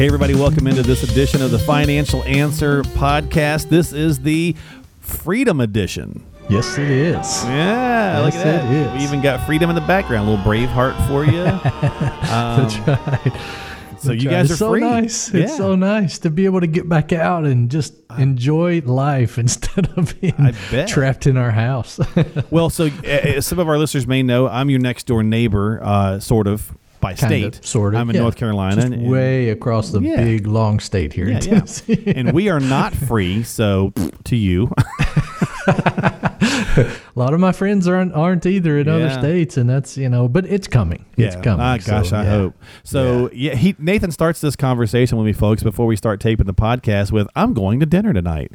Hey, everybody, welcome into this edition of the Financial Answer podcast. This is the Freedom Edition. Yes, it is. Yeah, look at that. it is. We even got freedom in the background, a little Braveheart for you. Um, That's right. so you guys it's are so free. nice. Yeah. It's so nice to be able to get back out and just enjoy life instead of being trapped in our house. Well, so uh, uh, some of our listeners may know I'm your next door neighbor, uh, sort of by Kind state. of, sort of. I'm in yeah. North Carolina. Just and- way across the Yeah. big long state here Yeah, in. Tennessee. and we are not free. So to you, A lot of my friends aren't aren't either in other states, and that's you know, but it's coming. It's Yeah. coming. Ah, gosh, So, I yeah. hope. So yeah, he Nathan starts this conversation with me, folks, before we start taping the podcast with, "I'm going to dinner tonight,"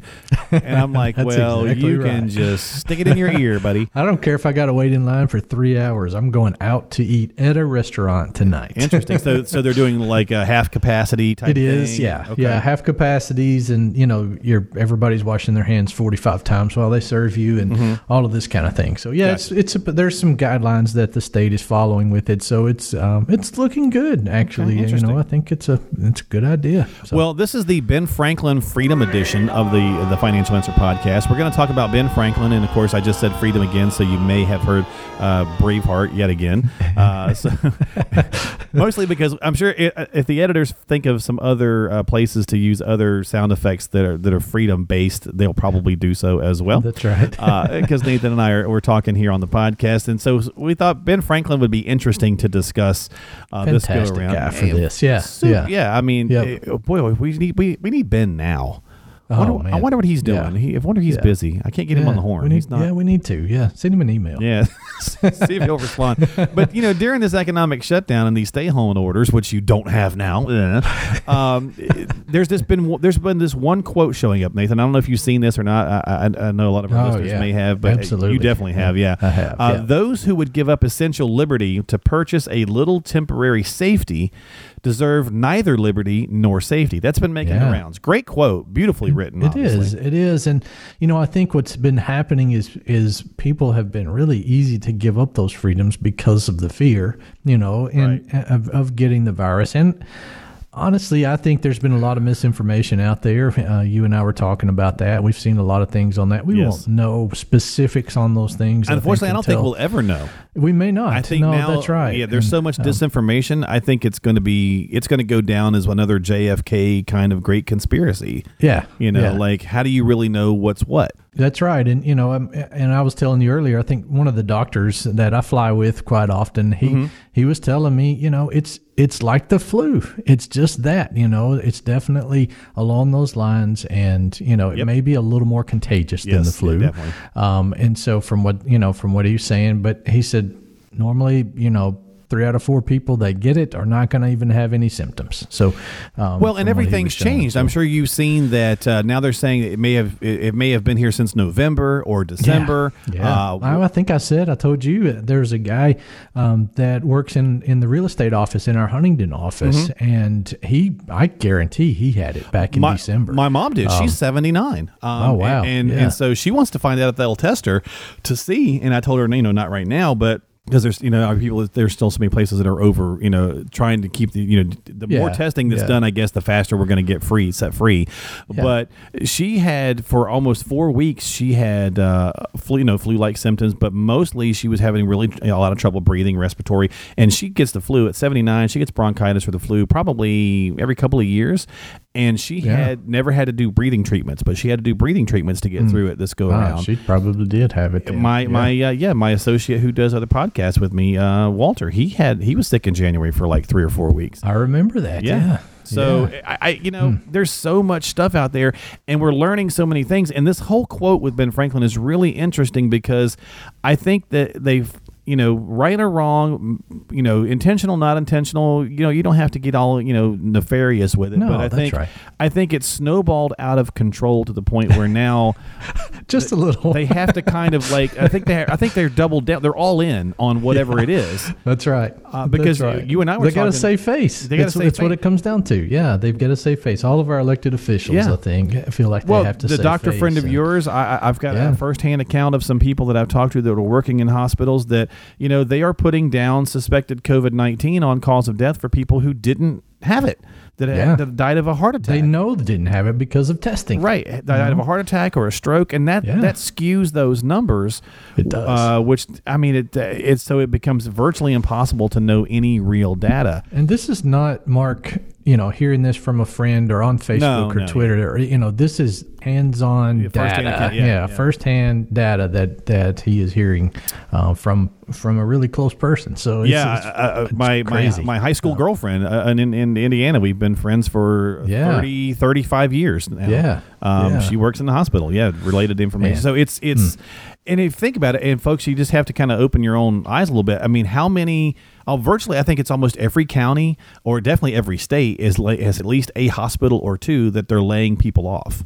and I'm like, "Well, exactly you can just stick it in your ear, buddy." I don't care if I got to wait in line for three hours. I'm going out to eat at a restaurant tonight. Interesting. So, so they're doing like a half capacity type. It is, thing? yeah, Okay. yeah. Half capacities, and you know, you're everybody's washing their hands 45 times while they serve you, and all of this kind of thing. So yeah, it's it's a, there's some guidelines that the state is following with it. So it's um, it's looking good actually. you know, I think it's a it's a good idea. So, Well, this is the Ben Franklin Freedom Edition of the the Financial Answer podcast. We're going to talk about Ben Franklin, and of course, I just said freedom again, so you may have heard uh, Braveheart yet again. Uh, so mostly because I'm sure i if the editors think of some other uh, places to use other sound effects that are that are freedom based, they'll probably do so as well. that's right. Because Nathan and I are we're talking here on the podcast, and so we thought Ben Franklin would be interesting to discuss uh, this go around guy for this. Yeah, so, yeah. yeah. I mean, Yep. eh, boy, we need we, we need Ben now. I Oh, wonder, I wonder what he's doing. Yeah. He, I wonder if he's Yeah. busy. I can't get him on the horn. we need- he's not. Yeah, we need to. Yeah, send him an email. Yeah, see if he'll respond. But you know, during this economic shutdown and these stay-home orders, which you don't have now, eh, um, there's this been there's been this one quote showing up, Nathan. I don't know if you've seen this or not. I, I, I know a lot of our Oh, listeners yeah. may have, but Absolutely. you definitely have. Yeah, I have, Uh, yeah. Those who would give up essential liberty to purchase a little temporary safety deserve neither liberty nor safety. That's been making the rounds. Great quote, beautifully written. It obviously. is. It is. And you know, I think what's been happening is is people have been really easy to give up those freedoms because of the fear, you know, and of, of getting the virus. And honestly, I think there's been a lot of misinformation out there. Uh, you and I were talking about that. We've seen a lot of things on that. We Yes. won't know specifics on those things. Unfortunately, I don't think we'll ever know. We may not. I think no, now, that's right. Yeah, there's so much um, disinformation. I think it's going to be, it's going to go down as another JFK kind of great conspiracy. yeah, You know, yeah. like how do you really know what's what? That's right, and you know, um, and I was telling you earlier. I think one of the doctors that I fly with quite often, he Mm-hmm. he was telling me, you know, it's it's like the flu. It's just that, you know, it's definitely along those lines, and you know, it Yep. may be a little more contagious than the flu. yeah, definitely. Um, and so from what you know, from what he was saying, but he said normally, you know. Three out of four people that get it are not going to even have any symptoms. So, um, Well, and from what he everything's changed. I'm sure you've seen that uh, now. They're saying it may have it, it may have been here since November or December. Yeah, Uh, I, I think I said I told you uh, there's a guy um, that works in in the real estate office in our Huntington office, and he I guarantee he had it back in my, December. My mom did. She's 79. Um, Oh, wow. And and, Yeah. and so she wants to find out if they'll test her to see. And I told her, you know, not right now, but because there's you know people there's still so many places that are over you know trying to keep the you know the more testing that's yeah. done I guess the faster we're going to get free set free Yeah. but she had for almost four weeks she had uh, flu you know flu like symptoms but mostly she was having really a lot of trouble breathing respiratory and she gets the flu at 79 she gets bronchitis for the flu probably every couple of years and she Yeah. had never had to do breathing treatments but she had to do breathing treatments to get through it this go around Hmm. she probably did have it. then. my Yeah. my uh, yeah my associate who does other podcasts with me uh, Walter he had he was sick in January for like three or four weeks I remember that. yeah. Yeah. So. I, I, you know, there's so much stuff out there, and we're learning so many things. And this whole quote with Ben Franklin is really interesting because I think that they've you know, right or wrong, you know, intentional, not intentional, you know, you don't have to get all, you know, nefarious with it. No, but I that's think right. I think it's snowballed out of control to the point where now Just a little. they have to kind of like I think they I think they're doubled down. They're all in on whatever it is. That's right. Uh, because That's right. you and I were they got to save face. They gotta That's, save that's what it comes down to. Yeah, they've got to save face. All of our elected officials, Yeah. I think, feel like Well, they have to. the save doctor face friend of yours, I, I- I've got Yeah. a firsthand account of some people that I've talked to that are working in hospitals that you know they are putting down suspected COVID nineteen on cause of death for people who didn't have it that, had- Yeah. that died of a heart attack. They know they didn't have it because of testing. Right, died of a heart attack or a stroke, and that Yeah. that skews those numbers. It does. Uh, which I mean, it it's so it becomes virtually impossible to know any real data. And this is not Mark, you know, hearing this from a friend or on Facebook No, or no, Twitter. Or, you know, this is hands-on Yeah, firsthand data. account, yeah, yeah, yeah. firsthand data that that he is hearing uh, from from a really close person. So it's, yeah, it's- uh, uh, it's my, my my high school girlfriend uh, and in, in Indiana, we've been friends for Yeah. 30, 35 years now. Yeah, Um, yeah. She works in the hospital. Yeah, related information. Man. So it's it's, Hmm. and if you think about it, and folks, you just have to kind of open your own eyes a little bit. I mean, how many? Oh, virtually, I think it's almost every county or definitely every state is has at least a hospital or two that they're laying people off.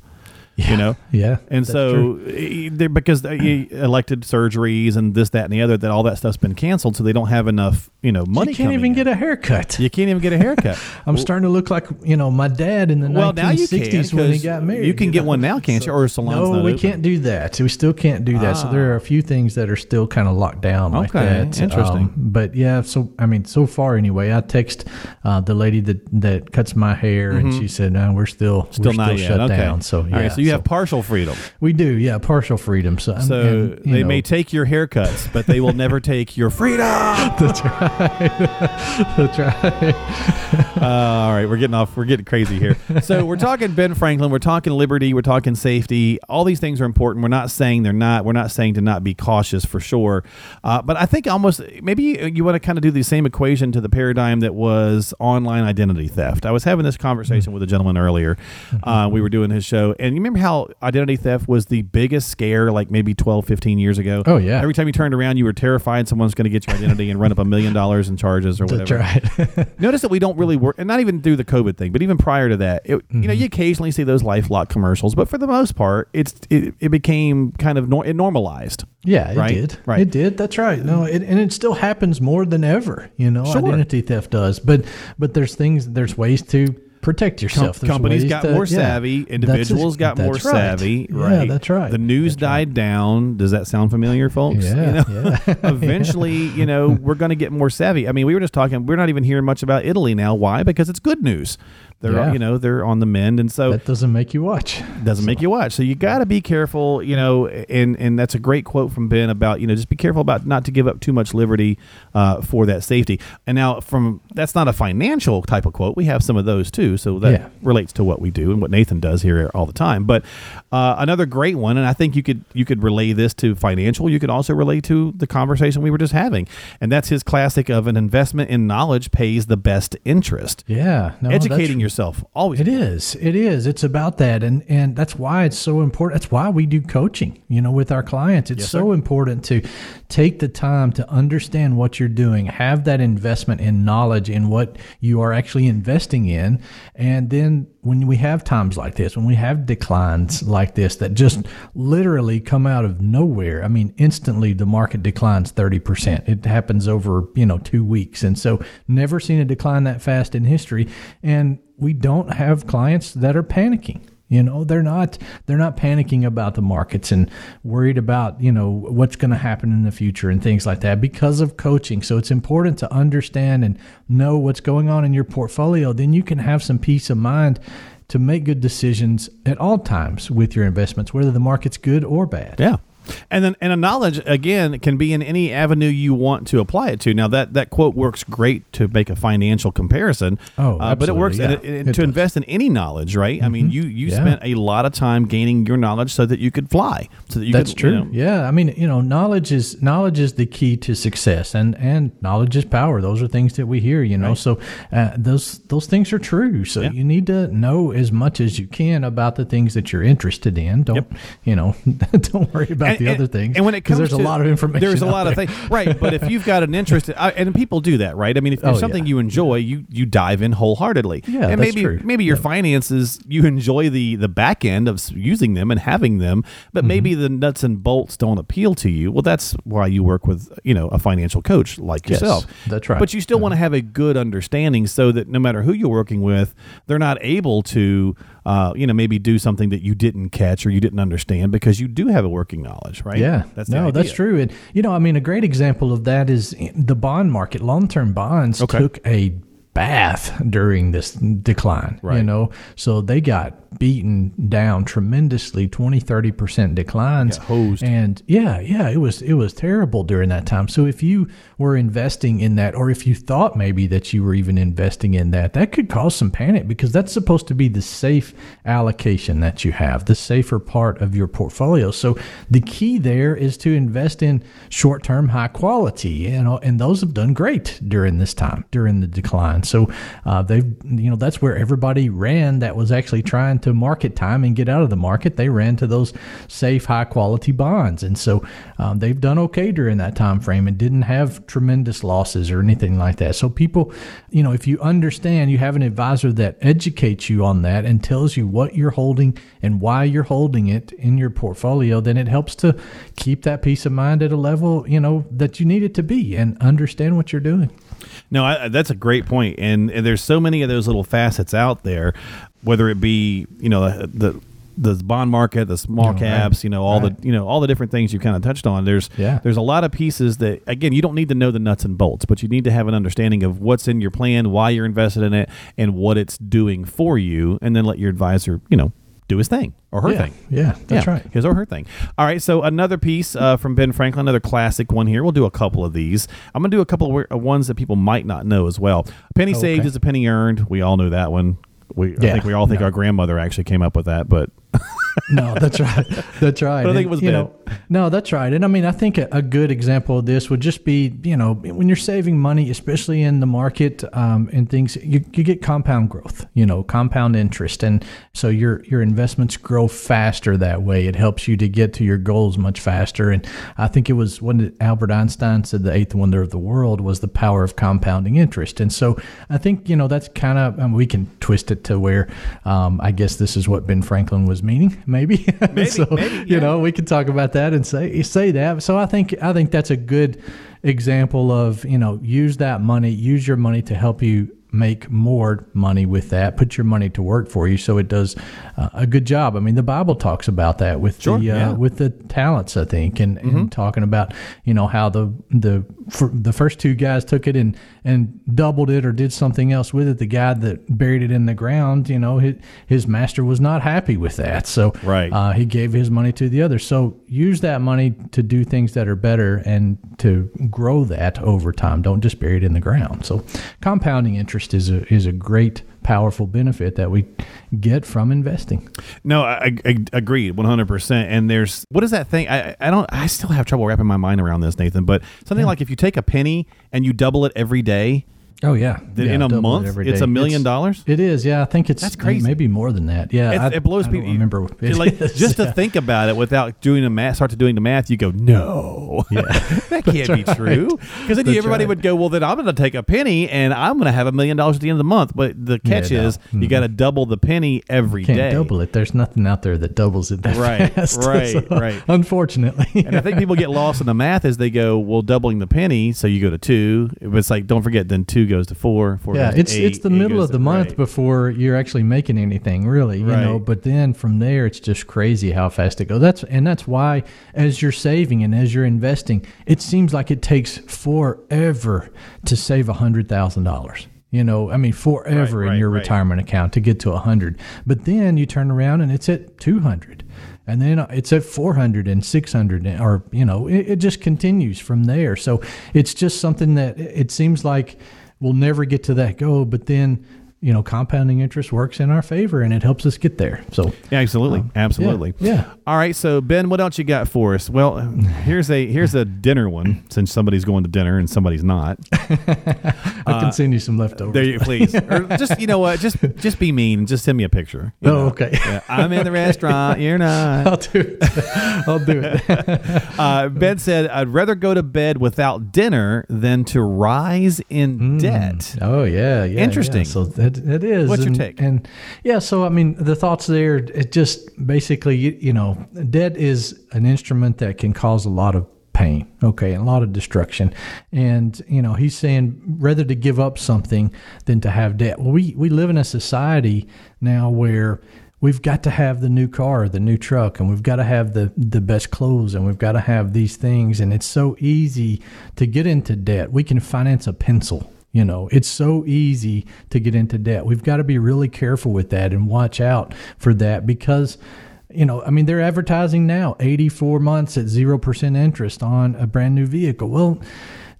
Yeah, You know, yeah, and so they're because they elected surgeries and this, that, and the other, that all that stuff's been canceled, so they don't have enough, you know, money. you can't even in. get a haircut. You can't even get a haircut. I'm starting to look like you know my dad in the Well, now you can, 1960s when he got married. you can get know? one now, can't you? Or salons No, we open. can't do that. We still can't do that. So there are a few things that are still kind of locked down like Okay, that. Um, interesting. but yeah, so I mean, so far anyway, I text uh, the lady that that cuts my hair, and she said, "No, we're still Mm-hmm. Still we're not still shut okay. down." So yeah, All right, so you have partial freedom. we do, yeah, partial freedom. So So and, they know, may take your haircuts, but they will never take your freedom. that's right. that's right. Uh, all right, we're getting off. We're getting crazy here. So we're talking Ben Franklin. We're talking liberty. We're talking safety. All these things are important. We're not saying they're not. We're not saying to not be cautious for sure. Uh, but I think almost maybe you, you want to kind of do the same equation to the paradigm that was online identity theft. I was having this conversation with a gentleman earlier. Uh, we were doing his show, and you remember how identity theft was the biggest scare, like maybe 12, 15 years ago. Oh, yeah. Every time you turned around, you were terrified someone's going to get your identity and run up a million dollars in charges or whatever. That's right. Notice that we don't really work, and not even through the COVID thing, but even prior to that, it, you Mm-hmm. know, you occasionally see those LifeLock commercials, but for the most part, it's it, it became kind of nor- it normalized. Yeah, it Right, did. right. It did. That's right. No, it, and it still happens more than ever. You know, Sure. identity theft does. But but there's things. There's ways to protect yourself. There's companies got to- more savvy. That's Individuals got more right. savvy. Yeah, Right. that's right. The news That's right. died down. Does that sound familiar, folks? Yeah, You know? yeah. Eventually, you know, we're going to get more savvy. I mean, we were just talking. We're not even hearing much about Italy now. Why? Because it's good news. They're Yeah. you know they're on the mend, and so That doesn't make you watch. doesn't make you watch. So you got to be careful, you know. And and that's a great quote from Ben about you know just be careful about not to give up too much liberty uh, for that safety. And now from that's not a financial type of quote. We have some of those too. So that Yeah. relates to what we do and what Nathan does here all the time. But uh, another great one, and I think you could you could relay this to financial. You could also relate to the conversation we were just having, and that's his classic of an investment in knowledge pays the best interest. Yeah, no, Educating yourself always. It is. It is. It's about that, and and that's why it's so important. That's why we do coaching. You know, with our clients, it's Yes, so sir. important to take the time to understand what you're doing, have that investment in knowledge in what you are actually investing in, and then when we have times like this, when we have declines like this that just literally come out of nowhere, I mean, instantly the market declines 30%. It happens over, you know, two weeks. And so never seen a decline that fast in history. And we don't have clients that are panicking. You know, they're not they're not panicking about the markets and worried about, you know, what's going to happen in the future and things like that because of coaching. So it's important to understand and know what's going on in your portfolio. Then you can have some peace of mind to make good decisions at all times with your investments, whether the market's good or bad. Yeah. And then and a knowledge again can be in any avenue you want to apply it to. Now that that quote works great to make a financial comparison. Oh, uh, but it works and yeah. it- and It to does. invest in any knowledge, right? I mean, you you Yeah. spent a lot of time gaining your knowledge so that you could fly. So that you That's could, true. you know- yeah, I mean, you know, knowledge is knowledge is the key to success, and and knowledge is power. Those are things that we hear, you know. So uh, those those things are true. So Yeah. you need to know as much as you can about the things that you're interested in. Don't Yep. you know? don't worry about And- the and, other things. And when it comes there's to, a lot of information, there's a lot of things, right? But if you've got an interest, I, and people do that, right? I mean, if there's Oh, something yeah. you enjoy, you you dive in wholeheartedly. Yeah, and that's maybe true. maybe your finances, you enjoy the the back end of using them and having them, but Mm-hmm. maybe the nuts and bolts don't appeal to you. Well, that's why you work with you know a financial coach like Yes, yourself. that's right. But you still want to have a good understanding so that no matter who you're working with, they're not able to, uh, you know, maybe do something that you didn't catch or you didn't understand because you do have a working knowledge, right? Yeah, that's the no, that's true. And you know, I mean, a great example of that is the bond market. Long-term bonds Okay. took a bath during this decline. right. You know, so they got beaten down tremendously 20 30% declines. And yeah yeah it was it was terrible during that time. So if you were investing in that or if you thought maybe that you were even investing in that that could cause some panic because that's supposed to be the safe allocation that you have the safer part of your portfolio. So the key there is to invest in short-term high quality you know and those have done great during this time during the decline so uh, they've you know that's where everybody ran that was actually trying to market time and get out of the market. They ran to those safe high quality bonds. And so um, they've done okay during that time frame and didn't have tremendous losses or anything like that. So people you know if you understand you have an advisor that educates you on that and tells you what you're holding and why you're holding it in your portfolio then it helps to keep that peace of mind at a level you know that you need it to be and understand what you're doing No, I, that's a great point, and, and there's so many of those little facets out there, whether it be you know the the bond market, the small right. caps, you know all Right. the you know all the different things you kind of touched on. There's Yeah. there's a lot of pieces that again you don't need to know the nuts and bolts, but you need to have an understanding of what's in your plan, why you're invested in it, and what it's doing for you, and then let your advisor you know do his thing or her yeah, thing. yeah that's Yeah, right His or her thing. All right. So another piece uh, from Ben Franklin, another classic one here. We'll do a couple of these. I'm going to do a couple of uh, ones that people might not know as well. A penny saved is a penny earned. We all know that one. We, I think we all think no. our grandmother actually came up with that, but no, that's right. That's right. But I think And, it was you know, no, that's right. And I mean, I think a, a good example of this would just be, you know, when you're saving money, especially in the market um, and things, you, you get compound growth, you know, compound interest, and so your your investments grow faster that way. It helps you to get to your goals much faster. And I think it was when Albert Einstein said the eighth wonder of the world was the power of compounding interest. And so I think you know that's kind of I mean, we can twist it to where um, I guess this is what Ben Franklin was meaning, maybe. Maybe, so maybe, you know we can talk about that and say say that. So I think I think that's a good example of you know use that money, use your money to help you make more money with that. Put your money to work for you, so it does uh, a good job. I mean, the Bible talks about that with Sure, the uh, yeah. Mm-hmm. with the talents, I think, and, and talking about you know how the the the first two guys took it and and doubled it or did something else with it. The guy that buried it in the ground, you know, his, his master was not happy with that, so Right. uh, he gave his money to the other. So use that money to do things that are better and to grow that over time. Don't just bury it in the ground. So compounding interest is a is a great powerful benefit that we get from investing. no, I, I, I agreed 100%. And there's, what is that thing? I, I don't, I still have trouble wrapping my mind around this, Nathan, but something like if you take a penny and you double it every day, Oh yeah, Yeah, in a double it month, it's a million dollars? It is, yeah. I think it's That's crazy. Maybe more than that. Yeah, It, I, it blows I people. remember. it like is, just to think about it without doing the math, start to doing the math, you go, no, Yeah. that can't be true. Because then That's everybody right. would go, well, then I'm going to take a penny and I'm going to have a million dollars at the end of the month. But the catch no. is you mm-hmm. got to double the penny every Can't day. double it. There's nothing out there that doubles it that Right, fast. right, right. Unfortunately, And I think people get lost in the math as they go, well, doubling the penny, so you go to two. But it's like, don't forget, then two goes to four. Four yeah, it's eight, it's the middle of the month right. before you're actually making anything, really. You know, but then from there, it's just crazy how fast it goes. That's and that's why as you're saving and as you're investing, it seems like it takes forever to save a hundred thousand dollars. You know, I mean, forever Right, in right, your right. retirement account to get to a hundred. But then you turn around and it's at two hundred. And then it's at 400 and 600, or, you know, it, it just continues from there. So it's just something that it seems like we'll never get to that goal. But then you know, compounding interest works in our favor and it helps us get there. So, Yeah, absolutely, um, absolutely. yeah. All right, so Ben, what else you got for us? Well, here's a here's a dinner one since somebody's going to dinner and somebody's not. I can uh, send you some leftovers. There you please, or just you know what, just just be mean and just send me a picture. Oh, know. okay. Yeah, I'm in the restaurant. You're not. I'll do it. I'll do it. Uh, ben said, "I'd rather go to bed without dinner than to rise in hmm. debt." Oh yeah, yeah. Interesting. yeah. So that it is. What's your take? And yeah, so I mean, the thoughts there. It just basically, you, you know, debt is an instrument that can cause a lot of pain. Okay, and a lot of destruction. And you know, he's saying rather to give up something than to have debt. Well, we we live in a society now where we've got to have the new car, the new truck, and we've got to have the the best clothes, and we've got to have these things. And it's so easy to get into debt. We can finance a pencil. You know, it's so easy to get into debt. We've got to be really careful with that and watch out for that because, you know, I mean, they're advertising now 84 months at 0% interest on a brand new vehicle. Well,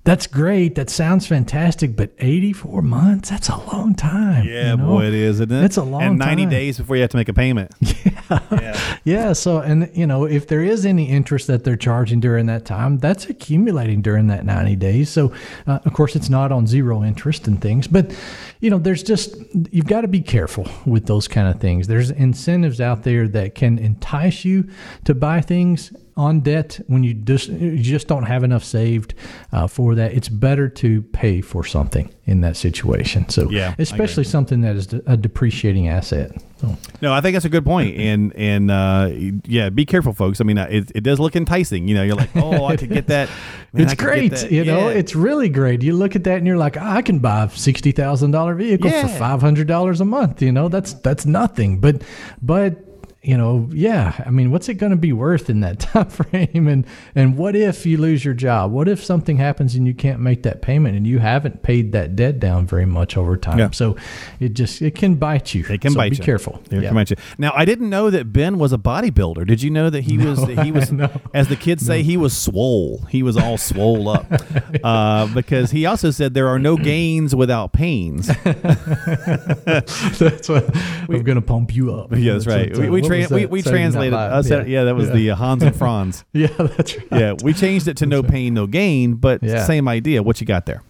that's great. That sounds fantastic, but 84 months, that's a long time. Yeah, you know? boy, it is, isn't it? It's a long time. and ninety time. days before you have to make a payment. Yeah. Yeah. So, and you know, if there is any interest that they're charging during that time, that's accumulating during that 90 days. So, uh, of course, it's not on zero interest and things, but you know, there's just, you've got to be careful with those kind of things. There's incentives out there that can entice you to buy things on debt when you just you just don't have enough saved uh, for that. It's better to pay for something in that situation. So, Yeah, especially something that is a depreciating asset. So, No, I think that's a good point, and and uh, yeah, be careful, folks. I mean, uh, it, it does look enticing. You know, you're like, oh, I could get that. Man, it's great, that. you know. Yeah. It's really great. You look at that and you're like, "Ah, I can buy a sixty thousand dollar vehicle Yeah. for five hundred dollars a month. You know, that's that's nothing. But but you know, yeah. I mean, what's it going to be worth in that time frame? And and what if you lose your job? What if something happens and you can't make that payment and you haven't paid that debt down very much over time? Yeah. So it just it can bite you. They can so bite be you. careful. They Yeah. can bite you. Now, I didn't know that Ben was a bodybuilder. Did you know that he was? He was, no. as the kids say, he was swole. He was all swole up, uh, because he also said there are no gains without pains. that's what we're going to pump you up. Yeah, that's right. what, We uh, we, tra- we, we translated. Live. Uh, Saturday- yeah. that was the uh, Hans and Franz. Yeah, that's right. Yeah, we changed it to no pain, no gain, but Yeah. same idea. What you got there?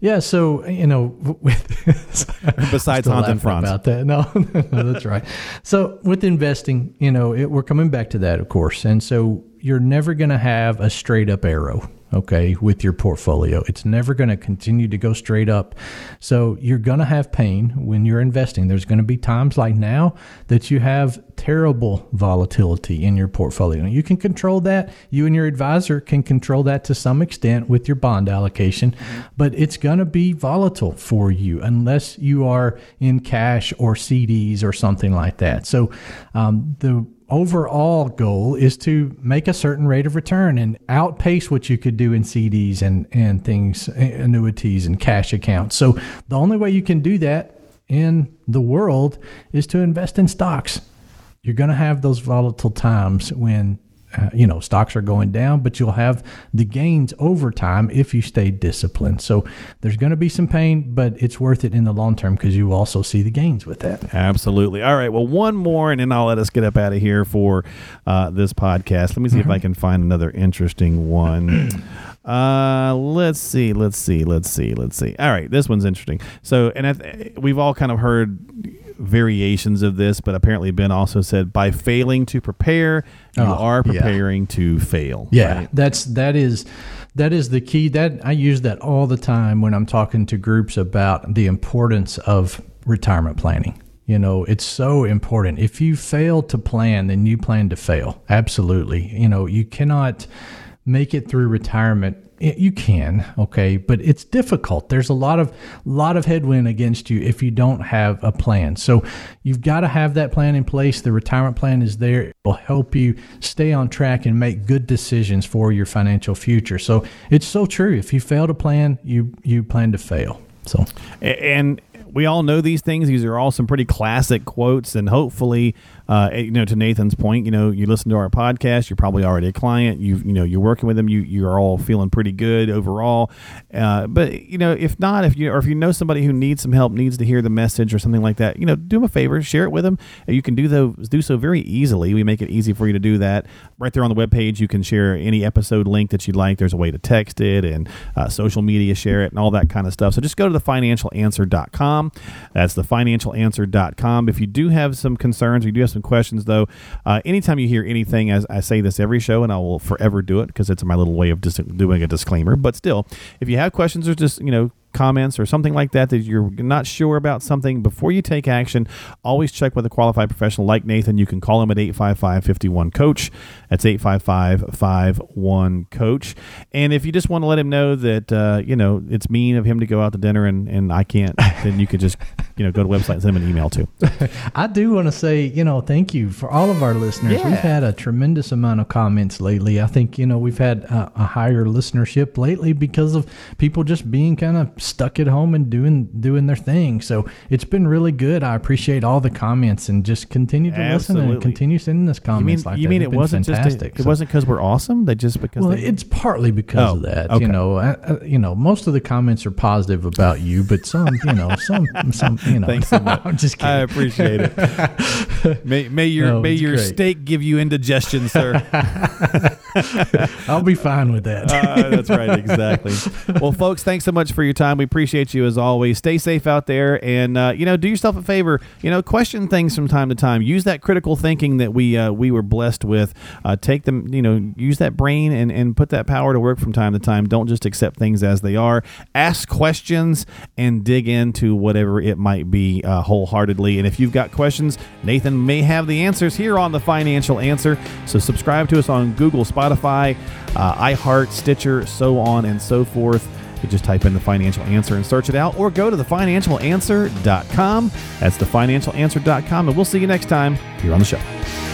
Yeah, so you know, with Besides Hans and Franz. about that. No, no, that's right. So with investing, you know, it, we're coming back to that, of course, and so you're never going to have a straight up arrow. Okay, with your portfolio, it's never going to continue to go straight up. So you're going to have pain when you're investing. There's going to be times like now that you have terrible volatility in your portfolio. You can control that. You and your advisor can control that to some extent with your bond allocation, but it's going to be volatile for you unless you are in cash or CDs or something like that. So um, the overall goal is to make a certain rate of return and outpace what you could do in CDs and, and things, annuities and cash accounts. So the only way you can do that in the world is to invest in stocks. You're going to have those volatile times when uh, you know stocks are going down, but you'll have the gains over time if you stay disciplined. So there's going to be some pain, but it's worth it in the long term because you also see the gains with that. Absolutely. All right. Well, one more, and then I'll let us get up out of here for uh, this podcast. Let me see if I can find another interesting one. Uh, let's see. Let's see. Let's see. Let's see. All right. This one's interesting. So, and I th- we've all kind of heard variations of this, but apparently Ben also said by failing to prepare, you Oh, are yeah. preparing to fail. Yeah, right? that's that is that is the key. That I use that all the time when I'm talking to groups about the importance of retirement planning. You know, it's so important. If you fail to plan, then you plan to fail. Absolutely. You know, you cannot make it through retirement. You can, okay, but it's difficult. There's a lot of lot of headwind against you if you don't have a plan. So you've got to have that plan in place. The retirement plan is there. It will help you stay on track and make good decisions for your financial future. So it's so true. If you fail to plan, you you plan to fail. So and we all know these things. These are all some pretty classic quotes, and hopefully, uh, you know, to Nathan's point, you know, you listen to our podcast, you're probably already a client. You you know, you're working with them. You you're all feeling pretty good overall. Uh, but you know, if not, if you or if you know somebody who needs some help, needs to hear the message or something like that, you know, do them a favor, share it with them. You can do those do so very easily. We make it easy for you to do that. Right there on the webpage, you can share any episode link that you'd like. There's a way to text it and uh, social media share it and all that kind of stuff. So just go to thefinancialanswer.com. That's thefinancialanswer.com. If you do have some concerns or you do have some questions, though, uh, anytime you hear anything, as I say this every show, and I will forever do it because it's my little way of just doing a disclaimer. But still, if you have questions or just you know comments or something like that that you're not sure about something before you take action, always check with a qualified professional like Nathan. You can call him at 855 51 Coach. That's 855 51 Coach. And if you just want to let him know that, uh, you know, it's mean of him to go out to dinner and, and I can't, then you could just, you know, go to the website and send him an email too. I do want to say, you know, thank you for all of our listeners. Yeah. We've had a tremendous amount of comments lately. I think, you know, we've had a, a higher listenership lately because of people just being kind of stuck at home and doing doing their thing. So it's been really good. I appreciate all the comments and just continue to listen and continue sending us You mean, comments like you that. mean it wasn't fantastic. just, a, it So- wasn't because we're awesome? They just because well, they, it's partly because Oh, of that. okay. You know, I, I, you know, most of the comments are positive about you, but some, you know, some, some, you know. Thanks so much. I'm just kidding. I appreciate it. may, may your No, may your great. steak give you indigestion, sir. I'll be fine with that. Uh, that's right, exactly. Well, folks, thanks so much for your time. We appreciate you as always. Stay safe out there, and uh, you know, do yourself a favor. You know, question things from time to time. Use that critical thinking that we uh, we were blessed with. Uh, take them, you know, use that brain and and put that power to work from time to time. Don't just accept things as they are. Ask questions and dig into whatever it might be uh, wholeheartedly. And if you've got questions, Nathan may have the answers here on the Financial Answer. So subscribe to us on Google, Spotify, uh, iHeart, Stitcher, so on and so forth. You just type in the financial answer and search it out, or go to thefinancialanswer.com. That's thefinancialanswer.com, and we'll see you next time here on the show.